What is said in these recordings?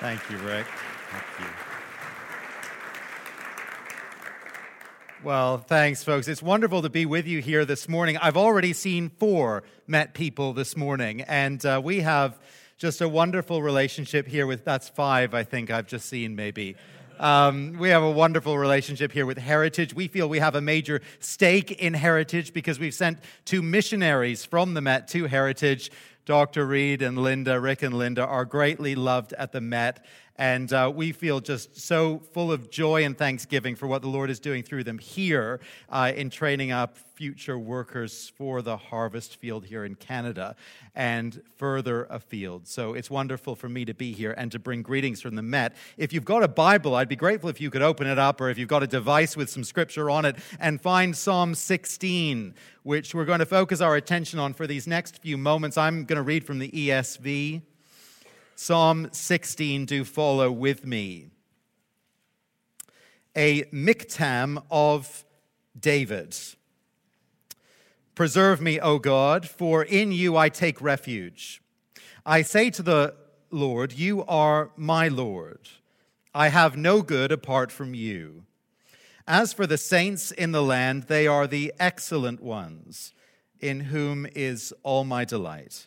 Thank you, Rick. Thank you. Well, thanks, folks. It's wonderful to be with you here this morning. I've already seen four Met people this morning, and uh, we have just a wonderful relationship here with that's five, I think I've just seen maybe. Um, we have a wonderful relationship here with Heritage. We feel we have a major stake in Heritage because we've sent two missionaries from the Met to Heritage. Dr. Reed and Linda, Rick and Linda, are greatly loved at the Met. And uh, we feel just so full of joy and thanksgiving for what the Lord is doing through them here uh, in training up future workers for the harvest field here in Canada and further afield. So it's wonderful for me to be here and to bring greetings from the Met. If you've got a Bible, I'd be grateful if you could open it up or if you've got a device with some scripture on it and find Psalm 16, which we're going to focus our attention on for these next few moments. I'm going to read from the ESV. Psalm 16, do follow with me. A miktam of David. Preserve me, O God, for in you I take refuge. I say to the Lord, You are my Lord. I have no good apart from you. As for the saints in the land, they are the excellent ones, in whom is all my delight.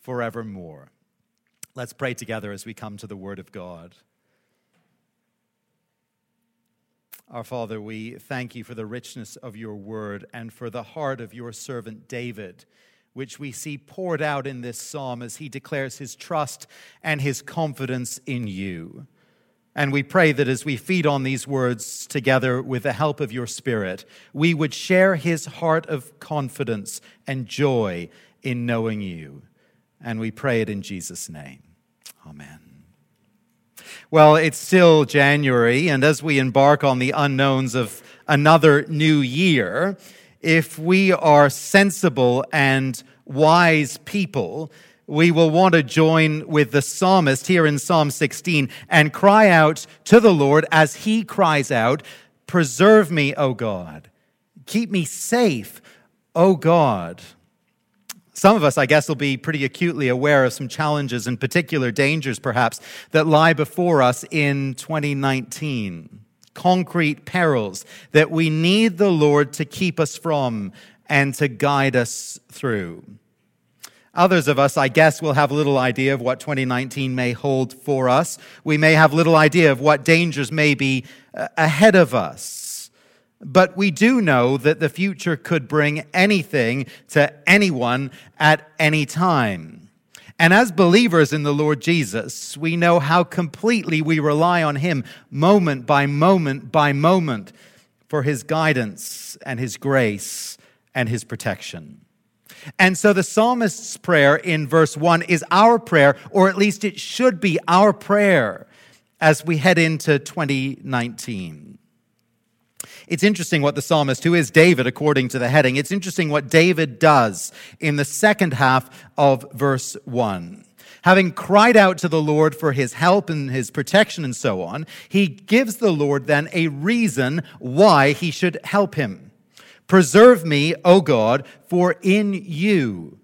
forevermore. Let's pray together as we come to the Word of God. Our Father, we thank you for the richness of your word and for the heart of your servant David, which we see poured out in this psalm as he declares his trust and his confidence in you. And we pray that as we feed on these words together with the help of your Spirit, we would share his heart of confidence and joy in knowing you. And we pray it in Jesus' name. Amen. Well, it's still January, and as we embark on the unknowns of another new year, if we are sensible and wise people, we will want to join with the psalmist here in Psalm 16 and cry out to the Lord as he cries out, Preserve me, O God. Keep me safe, O God. Some of us, I guess, will be pretty acutely aware of some challenges and particular dangers, perhaps, that lie before us in 2019. Concrete perils that we need the Lord to keep us from and to guide us through. Others of us, I guess, will have little idea of what 2019 may hold for us. We may have little idea of what dangers may be uh, ahead of us. But we do know that the future could bring anything to anyone at any time. And as believers in the Lord Jesus, we know how completely we rely on Him moment by moment by moment for His guidance and His grace and His protection. And so the psalmist's prayer in verse 1 is our prayer, or at least it should be our prayer as we head into 2019. It's interesting what the psalmist, who is David according to the heading, it's interesting what David does in the second half of verse 1. Having cried out to the Lord for his help and his protection and so on, he gives the Lord then a reason why he should help him. Preserve me, O God, for in you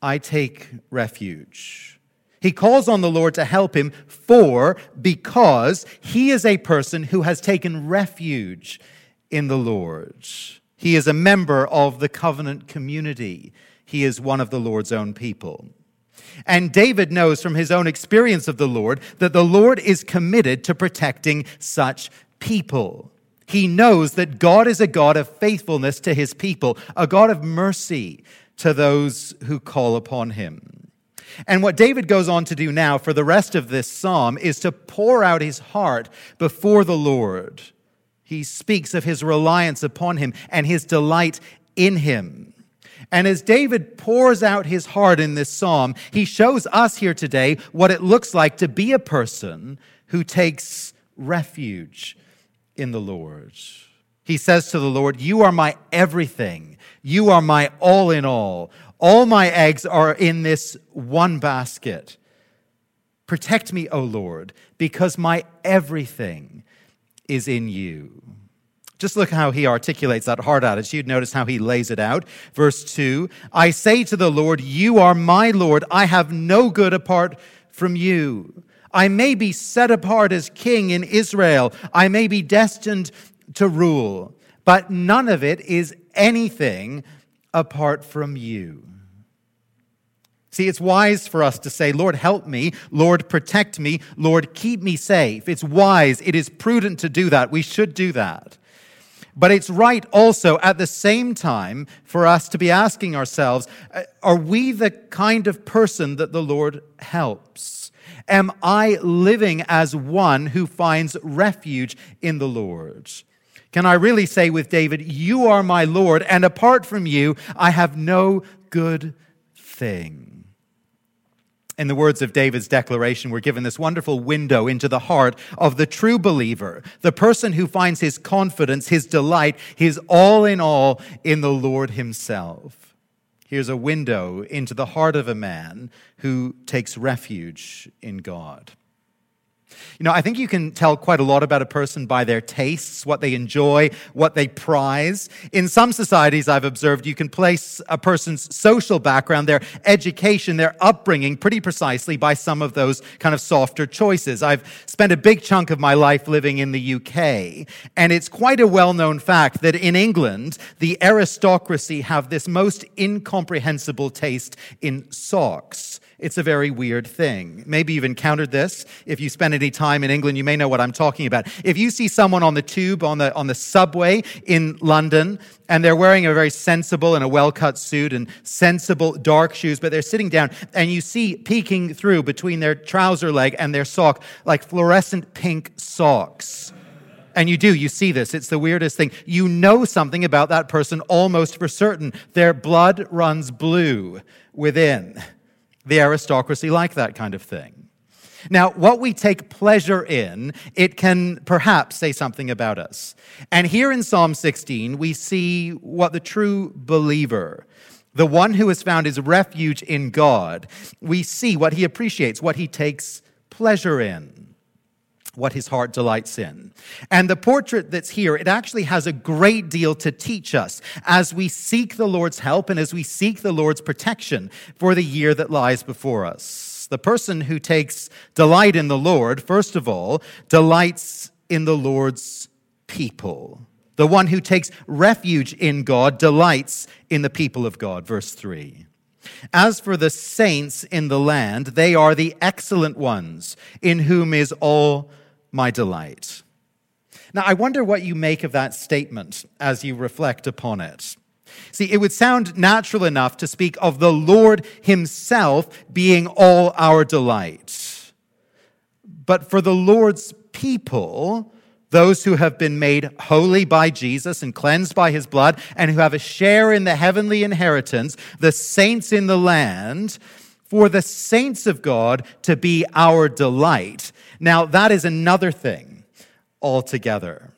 I take refuge. He calls on the Lord to help him for because he is a person who has taken refuge in the Lord. He is a member of the covenant community. He is one of the Lord's own people. And David knows from his own experience of the Lord that the Lord is committed to protecting such people. He knows that God is a God of faithfulness to his people, a God of mercy to those who call upon him. And what David goes on to do now for the rest of this psalm is to pour out his heart before the Lord. He speaks of his reliance upon him and his delight in him. And as David pours out his heart in this psalm, he shows us here today what it looks like to be a person who takes refuge in the Lord. He says to the Lord, You are my everything. You are my all in all. All my eggs are in this one basket. Protect me, O Lord, because my everything is in you. Just look how he articulates that heart attitude. Notice how he lays it out. Verse 2 I say to the Lord, You are my Lord. I have no good apart from you. I may be set apart as king in Israel. I may be destined to rule, but none of it is anything apart from you. See, it's wise for us to say, Lord, help me. Lord, protect me. Lord, keep me safe. It's wise. It is prudent to do that. We should do that. But it's right also at the same time for us to be asking ourselves uh, are we the kind of person that the Lord helps? Am I living as one who finds refuge in the Lord? Can I really say with David, You are my Lord, and apart from you, I have no good thing? In the words of David's declaration, we're given this wonderful window into the heart of the true believer, the person who finds his confidence, his delight, his all in all in the Lord himself. Here's a window into the heart of a man who takes refuge in God. You know, I think you can tell quite a lot about a person by their tastes, what they enjoy, what they prize. In some societies, I've observed you can place a person's social background, their education, their upbringing pretty precisely by some of those kind of softer choices. I've spent a big chunk of my life living in the UK, and it's quite a well known fact that in England, the aristocracy have this most incomprehensible taste in socks. It's a very weird thing. Maybe you've encountered this. If you spend any time in England, you may know what I'm talking about. If you see someone on the tube, on the, on the subway in London, and they're wearing a very sensible and a well cut suit and sensible dark shoes, but they're sitting down, and you see peeking through between their trouser leg and their sock like fluorescent pink socks. And you do, you see this. It's the weirdest thing. You know something about that person almost for certain. Their blood runs blue within the aristocracy like that kind of thing. Now, what we take pleasure in, it can perhaps say something about us. And here in Psalm 16, we see what the true believer, the one who has found his refuge in God, we see what he appreciates, what he takes pleasure in what his heart delights in. And the portrait that's here, it actually has a great deal to teach us as we seek the Lord's help and as we seek the Lord's protection for the year that lies before us. The person who takes delight in the Lord, first of all, delights in the Lord's people. The one who takes refuge in God delights in the people of God. Verse 3. As for the saints in the land, they are the excellent ones, in whom is all my delight. Now, I wonder what you make of that statement as you reflect upon it. See, it would sound natural enough to speak of the Lord Himself being all our delight. But for the Lord's people, those who have been made holy by Jesus and cleansed by His blood, and who have a share in the heavenly inheritance, the saints in the land, for the saints of God to be our delight, now, that is another thing altogether.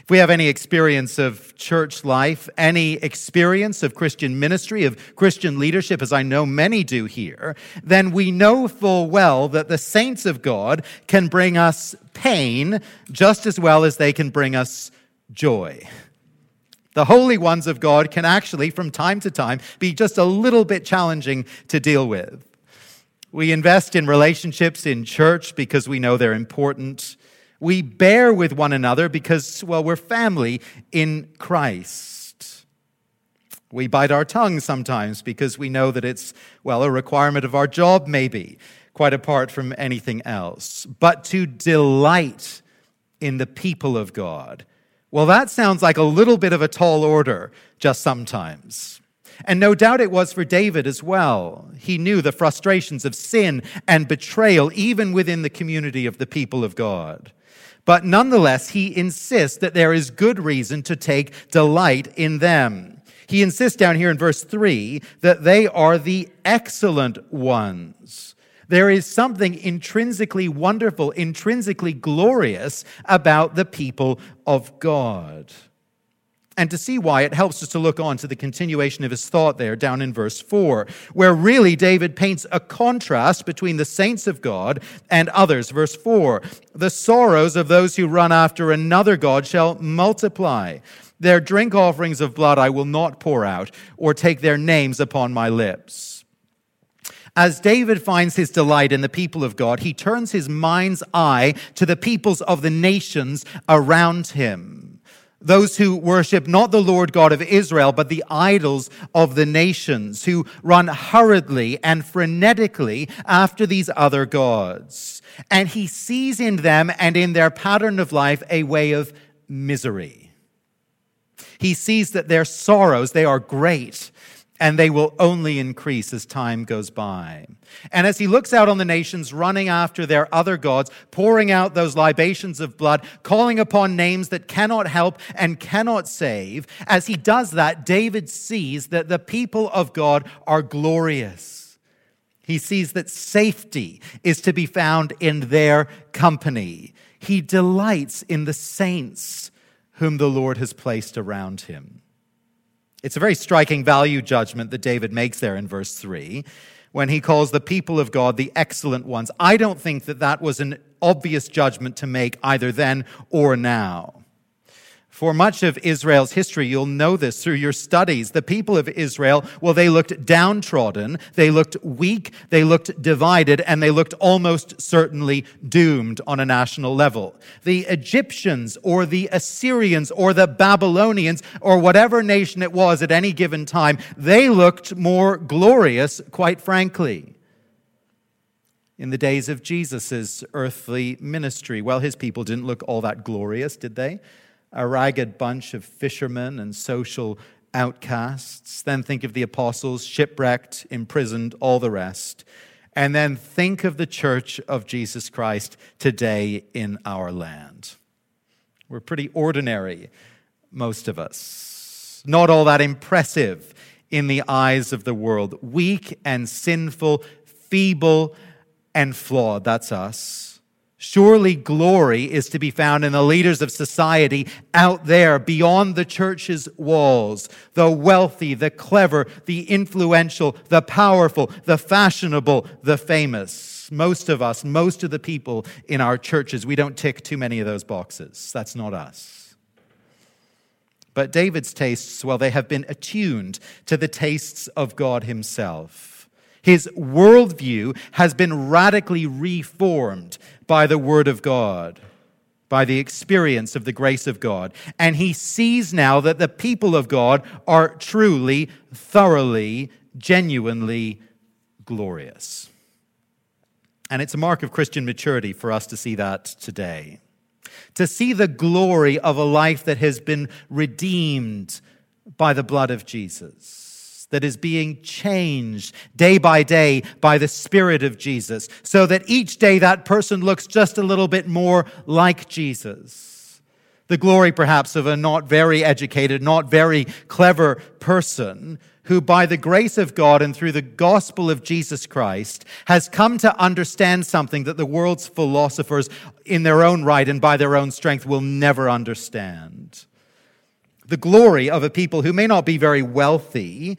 If we have any experience of church life, any experience of Christian ministry, of Christian leadership, as I know many do here, then we know full well that the saints of God can bring us pain just as well as they can bring us joy. The holy ones of God can actually, from time to time, be just a little bit challenging to deal with. We invest in relationships in church because we know they're important. We bear with one another because, well, we're family in Christ. We bite our tongue sometimes because we know that it's, well, a requirement of our job, maybe, quite apart from anything else. But to delight in the people of God, well, that sounds like a little bit of a tall order just sometimes. And no doubt it was for David as well. He knew the frustrations of sin and betrayal, even within the community of the people of God. But nonetheless, he insists that there is good reason to take delight in them. He insists down here in verse 3 that they are the excellent ones. There is something intrinsically wonderful, intrinsically glorious about the people of God. And to see why, it helps us to look on to the continuation of his thought there down in verse 4, where really David paints a contrast between the saints of God and others. Verse 4 The sorrows of those who run after another God shall multiply. Their drink offerings of blood I will not pour out, or take their names upon my lips. As David finds his delight in the people of God, he turns his mind's eye to the peoples of the nations around him. Those who worship not the Lord God of Israel, but the idols of the nations, who run hurriedly and frenetically after these other gods. And he sees in them and in their pattern of life a way of misery. He sees that their sorrows, they are great, and they will only increase as time goes by. And as he looks out on the nations running after their other gods, pouring out those libations of blood, calling upon names that cannot help and cannot save, as he does that, David sees that the people of God are glorious. He sees that safety is to be found in their company. He delights in the saints whom the Lord has placed around him. It's a very striking value judgment that David makes there in verse 3 when he calls the people of God the excellent ones. I don't think that that was an obvious judgment to make either then or now. For much of Israel's history, you'll know this through your studies. The people of Israel, well, they looked downtrodden, they looked weak, they looked divided, and they looked almost certainly doomed on a national level. The Egyptians or the Assyrians or the Babylonians or whatever nation it was at any given time, they looked more glorious, quite frankly in the days of Jesus' earthly ministry. Well, his people didn't look all that glorious, did they? A ragged bunch of fishermen and social outcasts. Then think of the apostles, shipwrecked, imprisoned, all the rest. And then think of the church of Jesus Christ today in our land. We're pretty ordinary, most of us. Not all that impressive in the eyes of the world. Weak and sinful, feeble and flawed. That's us. Surely glory is to be found in the leaders of society out there beyond the church's walls. The wealthy, the clever, the influential, the powerful, the fashionable, the famous. Most of us, most of the people in our churches, we don't tick too many of those boxes. That's not us. But David's tastes, well, they have been attuned to the tastes of God Himself. His worldview has been radically reformed by the Word of God, by the experience of the grace of God. And he sees now that the people of God are truly, thoroughly, genuinely glorious. And it's a mark of Christian maturity for us to see that today. To see the glory of a life that has been redeemed by the blood of Jesus that is being changed day by day by the Spirit of Jesus, so that each day that person looks just a little bit more like Jesus. The glory, perhaps, of a not very educated, not very clever person who, by the grace of God and through the gospel of Jesus Christ, has come to understand something that the world's philosophers, in their own right and by their own strength, will never understand. The glory of a people who may not be very wealthy,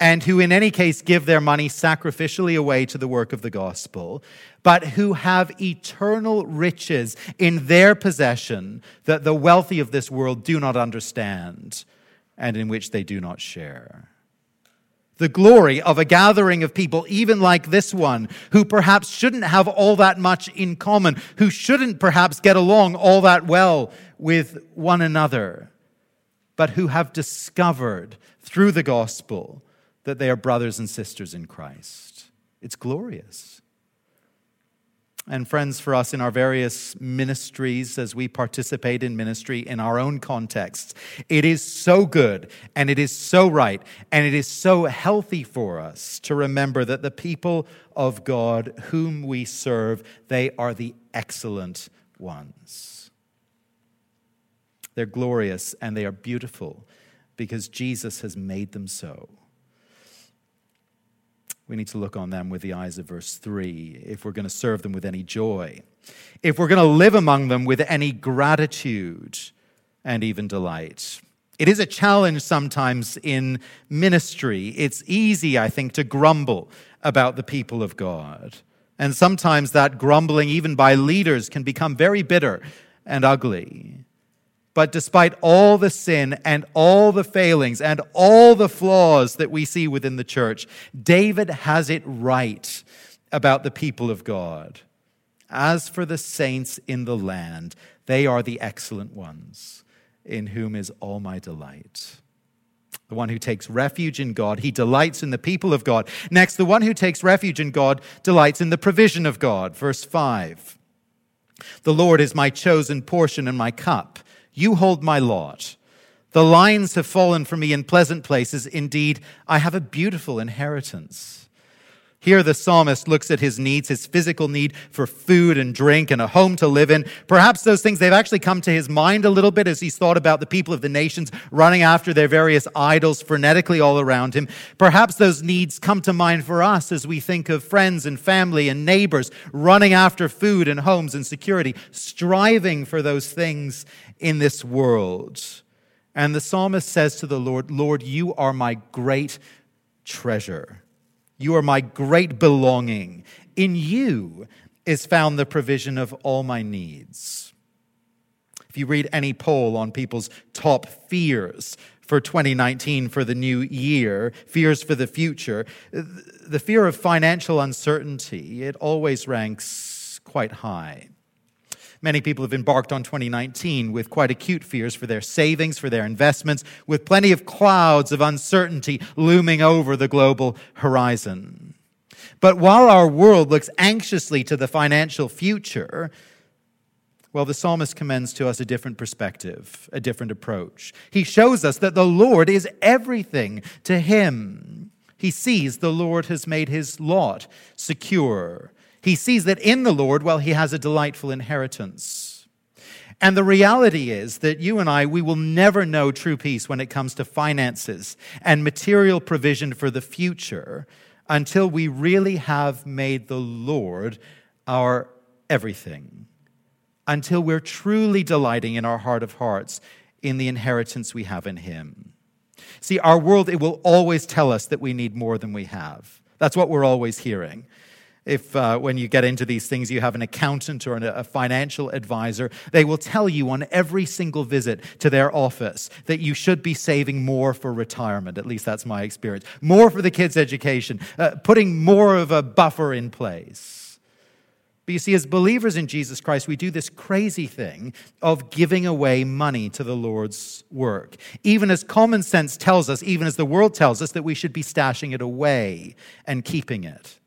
and who, in any case, give their money sacrificially away to the work of the gospel, but who have eternal riches in their possession that the wealthy of this world do not understand and in which they do not share. The glory of a gathering of people, even like this one, who perhaps shouldn't have all that much in common, who shouldn't perhaps get along all that well with one another but who have discovered through the gospel that they are brothers and sisters in Christ. It's glorious. And friends, for us in our various ministries, as we participate in ministry in our own contexts, it is so good and it is so right and it is so healthy for us to remember that the people of God whom we serve, they are the excellent ones. They're glorious and they are beautiful because Jesus has made them so we need to look on them with the eyes of verse 3 if we're going to serve them with any joy, if we're going to live among them with any gratitude and even delight. It is a challenge sometimes in ministry. It's easy, I think, to grumble about the people of God. And sometimes that grumbling, even by leaders, can become very bitter and ugly. But despite all the sin and all the failings and all the flaws that we see within the church, David has it right about the people of God. As for the saints in the land, they are the excellent ones, in whom is all my delight. The one who takes refuge in God, he delights in the people of God. Next, the one who takes refuge in God delights in the provision of God. Verse 5 The Lord is my chosen portion and my cup. You hold my lot. The lines have fallen for me in pleasant places. Indeed, I have a beautiful inheritance. Here, the psalmist looks at his needs, his physical need for food and drink and a home to live in. Perhaps those things, they've actually come to his mind a little bit as he's thought about the people of the nations running after their various idols frenetically all around him. Perhaps those needs come to mind for us as we think of friends and family and neighbors running after food and homes and security, striving for those things in this world. And the psalmist says to the Lord, Lord, you are my great treasure. You are my great belonging. In you is found the provision of all my needs. If you read any poll on people's top fears for 2019 for the new year, fears for the future, the fear of financial uncertainty, it always ranks quite high. Many people have embarked on 2019 with quite acute fears for their savings, for their investments, with plenty of clouds of uncertainty looming over the global horizon. But while our world looks anxiously to the financial future, well, the psalmist commends to us a different perspective, a different approach. He shows us that the Lord is everything to him. He sees the Lord has made his lot secure. He sees that in the Lord, well, he has a delightful inheritance. And the reality is that you and I, we will never know true peace when it comes to finances and material provision for the future until we really have made the Lord our everything, until we're truly delighting in our heart of hearts in the inheritance we have in Him. See, our world, it will always tell us that we need more than we have. That's what we're always hearing if uh, when you get into these things you have an accountant or a financial advisor, they will tell you on every single visit to their office that you should be saving more for retirement. At least that's my experience. More for the kids' education, uh, putting more of a buffer in place. But you see, as believers in Jesus Christ, we do this crazy thing of giving away money to the Lord's work. Even as common sense tells us, even as the world tells us, that we should be stashing it away and keeping it.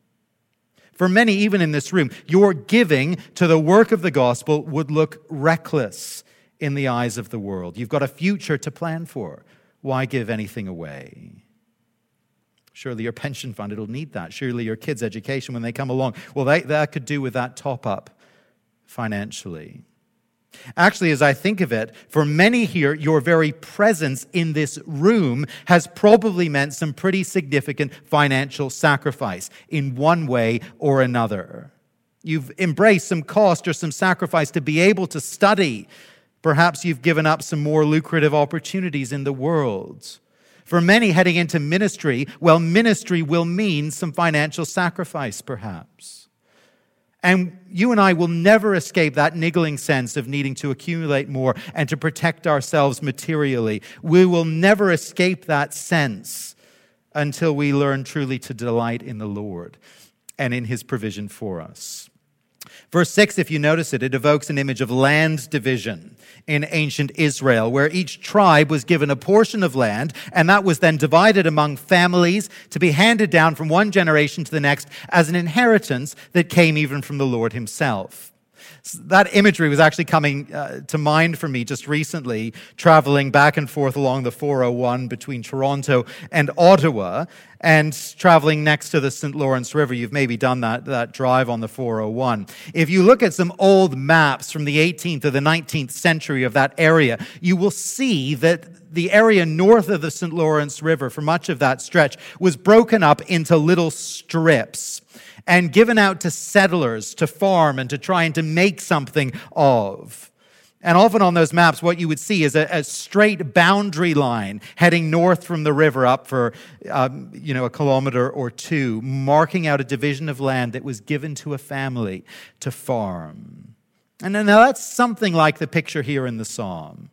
For many, even in this room, your giving to the work of the gospel would look reckless in the eyes of the world. You've got a future to plan for. Why give anything away? Surely your pension fund, it'll need that. Surely your kids' education when they come along, well, they, that could do with that top up financially. Actually, as I think of it, for many here, your very presence in this room has probably meant some pretty significant financial sacrifice in one way or another. You've embraced some cost or some sacrifice to be able to study. Perhaps you've given up some more lucrative opportunities in the world. For many heading into ministry, well, ministry will mean some financial sacrifice, perhaps. And you and I will never escape that niggling sense of needing to accumulate more and to protect ourselves materially. We will never escape that sense until we learn truly to delight in the Lord and in his provision for us. Verse 6, if you notice it, it evokes an image of land division in ancient Israel, where each tribe was given a portion of land, and that was then divided among families to be handed down from one generation to the next as an inheritance that came even from the Lord Himself that imagery was actually coming uh, to mind for me just recently, traveling back and forth along the 401 between Toronto and Ottawa and traveling next to the St. Lawrence River. You've maybe done that, that drive on the 401. If you look at some old maps from the 18th or the 19th century of that area, you will see that the area north of the St. Lawrence River, for much of that stretch, was broken up into little strips and given out to settlers to farm and to try and to make something of. And often on those maps, what you would see is a, a straight boundary line heading north from the river up for, um, you know, a kilometer or two, marking out a division of land that was given to a family to farm. And now that's something like the picture here in the psalm.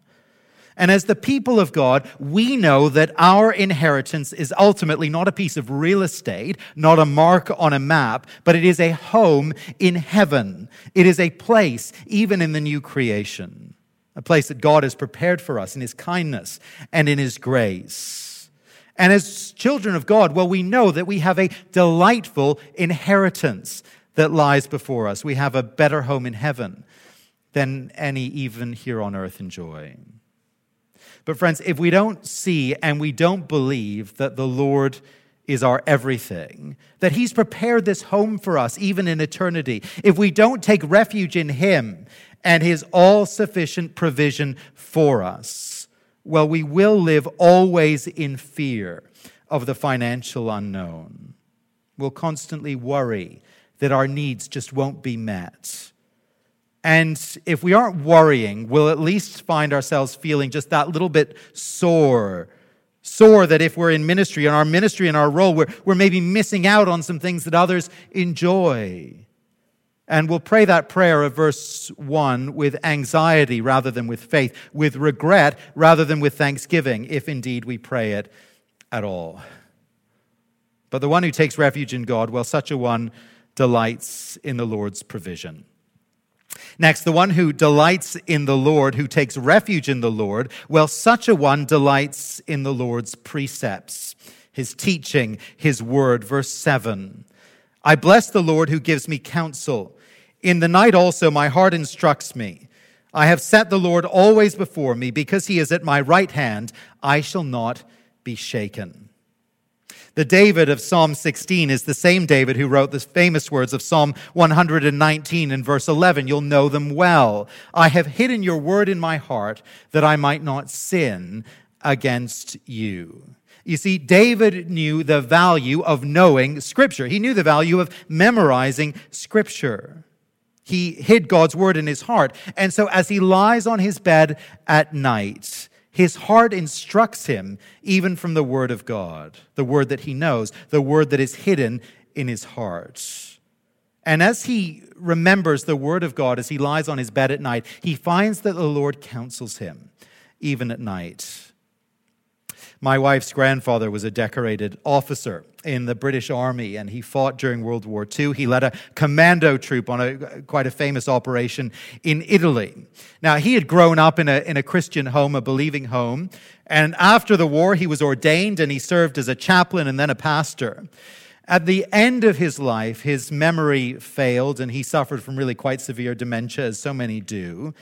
And as the people of God, we know that our inheritance is ultimately not a piece of real estate, not a mark on a map, but it is a home in heaven. It is a place, even in the new creation, a place that God has prepared for us in His kindness and in His grace. And as children of God, well, we know that we have a delightful inheritance that lies before us. We have a better home in heaven than any even here on earth enjoy. But, friends, if we don't see and we don't believe that the Lord is our everything, that He's prepared this home for us, even in eternity, if we don't take refuge in Him and His all sufficient provision for us, well, we will live always in fear of the financial unknown. We'll constantly worry that our needs just won't be met. And if we aren't worrying, we'll at least find ourselves feeling just that little bit sore. Sore that if we're in ministry, in our ministry and our role, we're, we're maybe missing out on some things that others enjoy. And we'll pray that prayer of verse 1 with anxiety rather than with faith, with regret rather than with thanksgiving, if indeed we pray it at all. But the one who takes refuge in God, well, such a one delights in the Lord's provision. Next, the one who delights in the Lord, who takes refuge in the Lord, well, such a one delights in the Lord's precepts, his teaching, his word. Verse 7 I bless the Lord who gives me counsel. In the night also my heart instructs me. I have set the Lord always before me. Because he is at my right hand, I shall not be shaken. The David of Psalm 16 is the same David who wrote the famous words of Psalm 119 in verse 11. You'll know them well. I have hidden your word in my heart that I might not sin against you. You see, David knew the value of knowing Scripture. He knew the value of memorizing Scripture. He hid God's word in his heart. And so as he lies on his bed at night, his heart instructs him even from the Word of God, the Word that he knows, the Word that is hidden in his heart. And as he remembers the Word of God as he lies on his bed at night, he finds that the Lord counsels him even at night. My wife's grandfather was a decorated officer in the British Army and he fought during World War II. He led a commando troop on a quite a famous operation in Italy. Now, he had grown up in a, in a Christian home, a believing home, and after the war, he was ordained and he served as a chaplain and then a pastor. At the end of his life, his memory failed and he suffered from really quite severe dementia, as so many do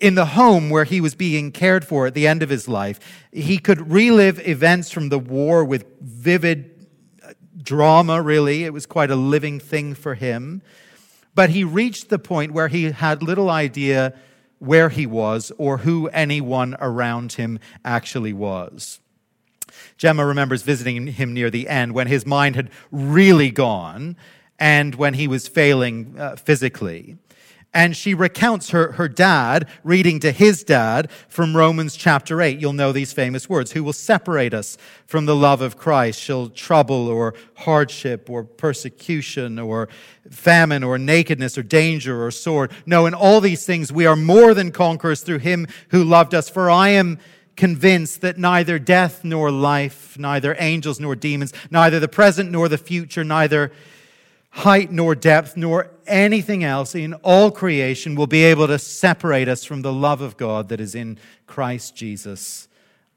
in the home where he was being cared for at the end of his life, he could relive events from the war with vivid uh, drama, really. It was quite a living thing for him. But he reached the point where he had little idea where he was or who anyone around him actually was. Gemma remembers visiting him near the end when his mind had really gone and when he was failing uh, physically and she recounts her, her dad reading to his dad from Romans chapter 8. You'll know these famous words Who will separate us from the love of Christ? Shall trouble or hardship or persecution or famine or nakedness or danger or sword? No, in all these things we are more than conquerors through him who loved us. For I am convinced that neither death nor life, neither angels nor demons, neither the present nor the future, neither height nor depth nor anything else in all creation will be able to separate us from the love of God that is in Christ Jesus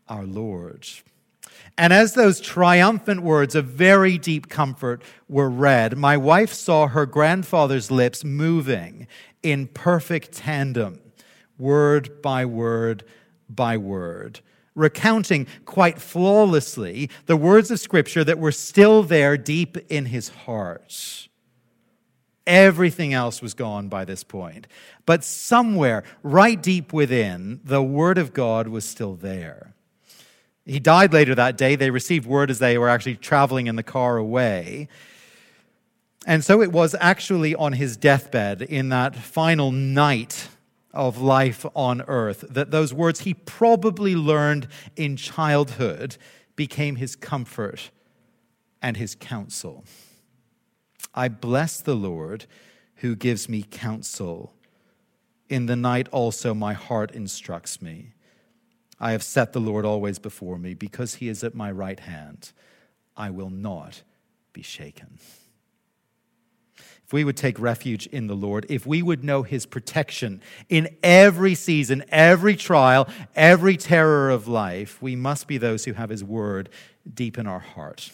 our Lord. And as those triumphant words of very deep comfort were read, my wife saw her grandfather's lips moving in perfect tandem, word by word by word, recounting quite flawlessly the words of Scripture that were still there deep in his heart. Everything else was gone by this point. But somewhere, right deep within, the Word of God was still there. He died later that day. They received word as they were actually traveling in the car away. And so it was actually on his deathbed in that final night of life on earth that those words he probably learned in childhood became his comfort and his counsel. I bless the Lord who gives me counsel. In the night also my heart instructs me. I have set the Lord always before me. Because he is at my right hand, I will not be shaken. If we would take refuge in the Lord, if we would know his protection in every season, every trial, every terror of life, we must be those who have his word deep in our heart.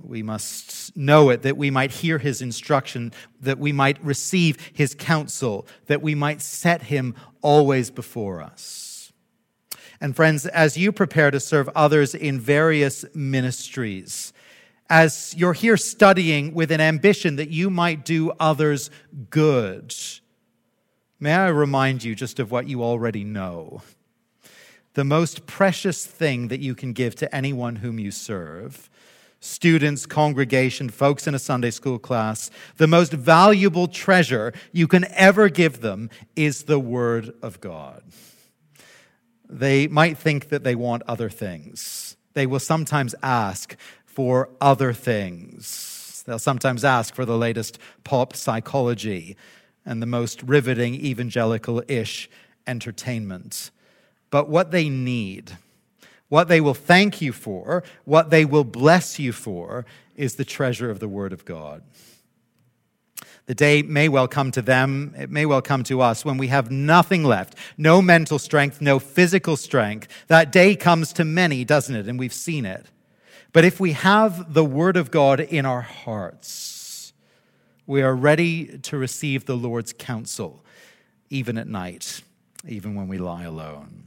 We must know it that we might hear his instruction, that we might receive his counsel, that we might set him always before us. And friends, as you prepare to serve others in various ministries, as you're here studying with an ambition that you might do others good, may I remind you just of what you already know. The most precious thing that you can give to anyone whom you serve students, congregation, folks in a Sunday school class, the most valuable treasure you can ever give them is the Word of God. They might think that they want other things. They will sometimes ask for other things. They'll sometimes ask for the latest pop psychology and the most riveting evangelical ish entertainment. But what they need, what they will thank you for, what they will bless you for, is the treasure of the Word of God. The day may well come to them, it may well come to us when we have nothing left, no mental strength, no physical strength. That day comes to many, doesn't it? And we've seen it. But if we have the Word of God in our hearts, we are ready to receive the Lord's counsel, even at night, even when we lie alone.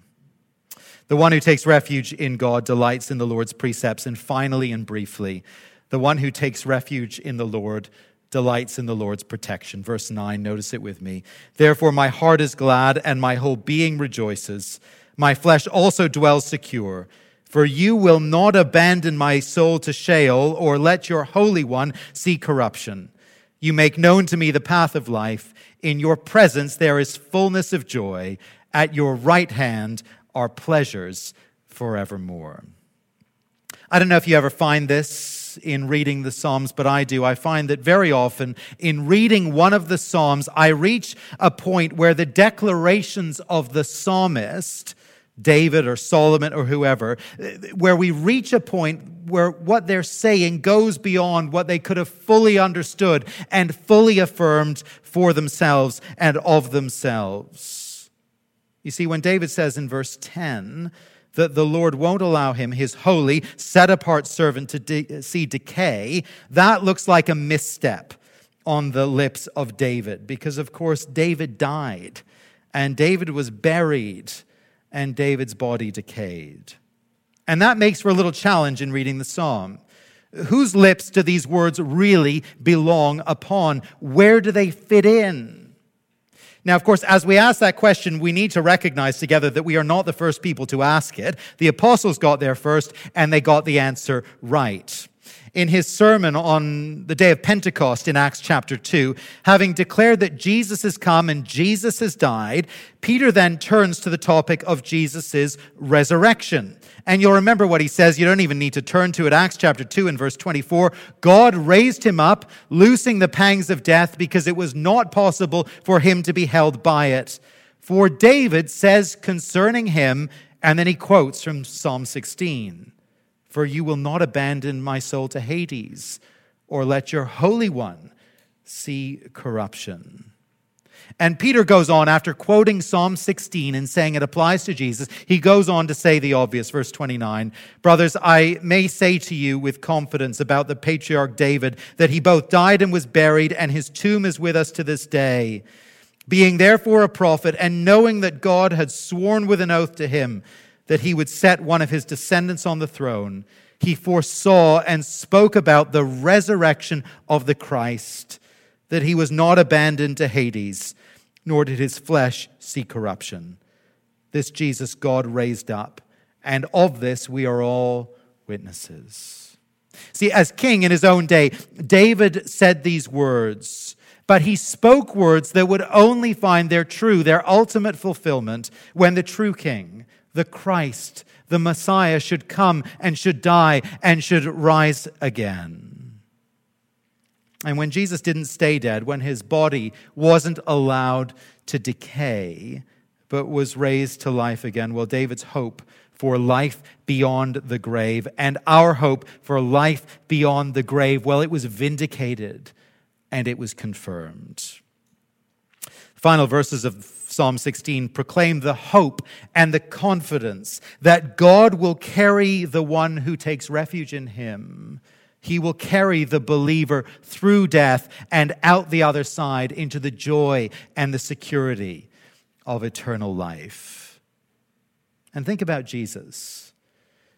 The one who takes refuge in God delights in the Lord's precepts. And finally and briefly, the one who takes refuge in the Lord delights in the Lord's protection. Verse 9, notice it with me. Therefore, my heart is glad and my whole being rejoices. My flesh also dwells secure. For you will not abandon my soul to Sheol or let your Holy One see corruption. You make known to me the path of life. In your presence there is fullness of joy. At your right hand are pleasures forevermore. I don't know if you ever find this in reading the Psalms, but I do. I find that very often in reading one of the Psalms, I reach a point where the declarations of the psalmist, David or Solomon or whoever, where we reach a point where what they're saying goes beyond what they could have fully understood and fully affirmed for themselves and of themselves. You see, when David says in verse 10 that the Lord won't allow him, his holy, set apart servant, to de- see decay, that looks like a misstep on the lips of David because, of course, David died and David was buried and David's body decayed. And that makes for a little challenge in reading the psalm. Whose lips do these words really belong upon? Where do they fit in? Now, of course, as we ask that question, we need to recognize together that we are not the first people to ask it. The apostles got there first, and they got the answer right. In his sermon on the day of Pentecost in Acts chapter 2, having declared that Jesus has come and Jesus has died, Peter then turns to the topic of Jesus' resurrection. And you'll remember what he says. You don't even need to turn to it. Acts chapter 2 and verse 24. God raised him up, loosing the pangs of death because it was not possible for him to be held by it. For David says concerning him, and then he quotes from Psalm 16 For you will not abandon my soul to Hades or let your Holy One see corruption. And Peter goes on, after quoting Psalm 16 and saying it applies to Jesus, he goes on to say the obvious, verse 29 Brothers, I may say to you with confidence about the patriarch David that he both died and was buried, and his tomb is with us to this day. Being therefore a prophet, and knowing that God had sworn with an oath to him that he would set one of his descendants on the throne, he foresaw and spoke about the resurrection of the Christ that he was not abandoned to Hades, nor did his flesh see corruption. This Jesus God raised up, and of this we are all witnesses. See, as king in his own day, David said these words, but he spoke words that would only find their true, their ultimate fulfillment when the true king, the Christ, the Messiah, should come and should die and should rise again. And when Jesus didn't stay dead, when his body wasn't allowed to decay, but was raised to life again, well, David's hope for life beyond the grave and our hope for life beyond the grave, well, it was vindicated and it was confirmed. Final verses of Psalm 16 proclaim the hope and the confidence that God will carry the one who takes refuge in him he will carry the believer through death and out the other side into the joy and the security of eternal life. And think about Jesus.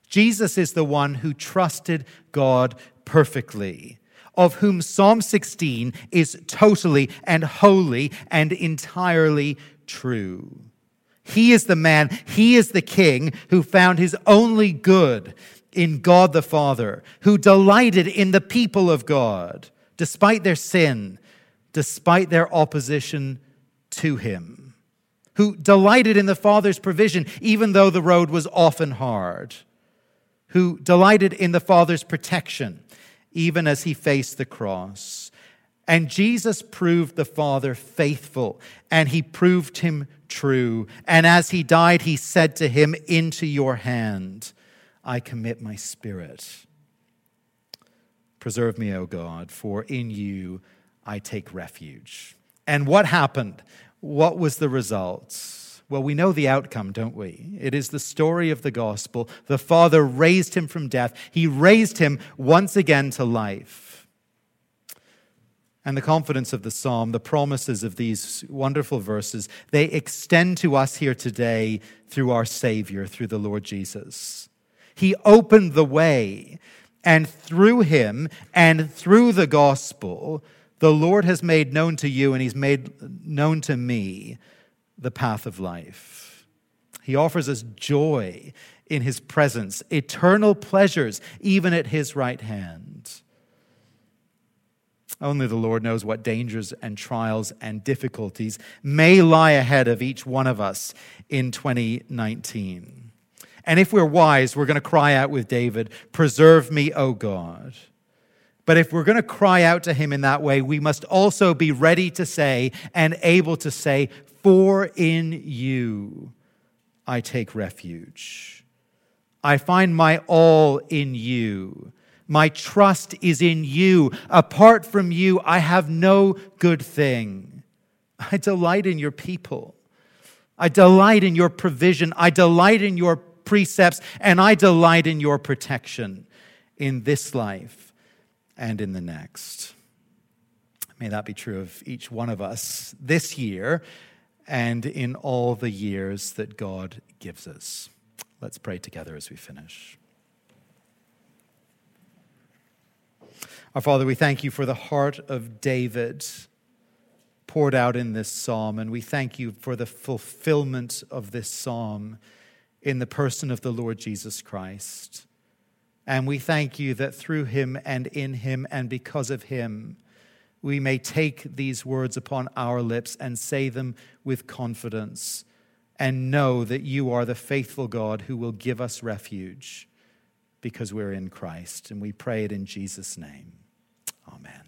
Jesus is the one who trusted God perfectly, of whom Psalm 16 is totally and wholly and entirely true. He is the man, he is the king who found his only good in God the Father, who delighted in the people of God, despite their sin, despite their opposition to him, who delighted in the Father's provision, even though the road was often hard, who delighted in the Father's protection, even as he faced the cross. And Jesus proved the Father faithful, and he proved him true. And as he died, he said to him, Into your hand I commit my spirit. Preserve me, O God, for in you I take refuge. And what happened? What was the result? Well, we know the outcome, don't we? It is the story of the gospel. The Father raised him from death, He raised him once again to life. And the confidence of the psalm, the promises of these wonderful verses, they extend to us here today through our Savior, through the Lord Jesus. He opened the way. And through him and through the gospel, the Lord has made known to you and he's made known to me the path of life. He offers us joy in his presence, eternal pleasures, even at his right hand. Only the Lord knows what dangers and trials and difficulties may lie ahead of each one of us in 2019. And if we're wise, we're going to cry out with David, Preserve me, O God. But if we're going to cry out to him in that way, we must also be ready to say and able to say, For in you I take refuge. I find my all in you. My trust is in you. Apart from you, I have no good thing. I delight in your people. I delight in your provision. I delight in your precepts, and I delight in your protection in this life and in the next. May that be true of each one of us this year and in all the years that God gives us. Let's pray together as we finish. Our Father, we thank you for the heart of David poured out in this psalm, and we thank you for the fulfillment of this psalm in the person of the Lord Jesus Christ. And we thank you that through him and in him and because of him, we may take these words upon our lips and say them with confidence and know that you are the faithful God who will give us refuge because we're in Christ. And we pray it in Jesus' name. Amen.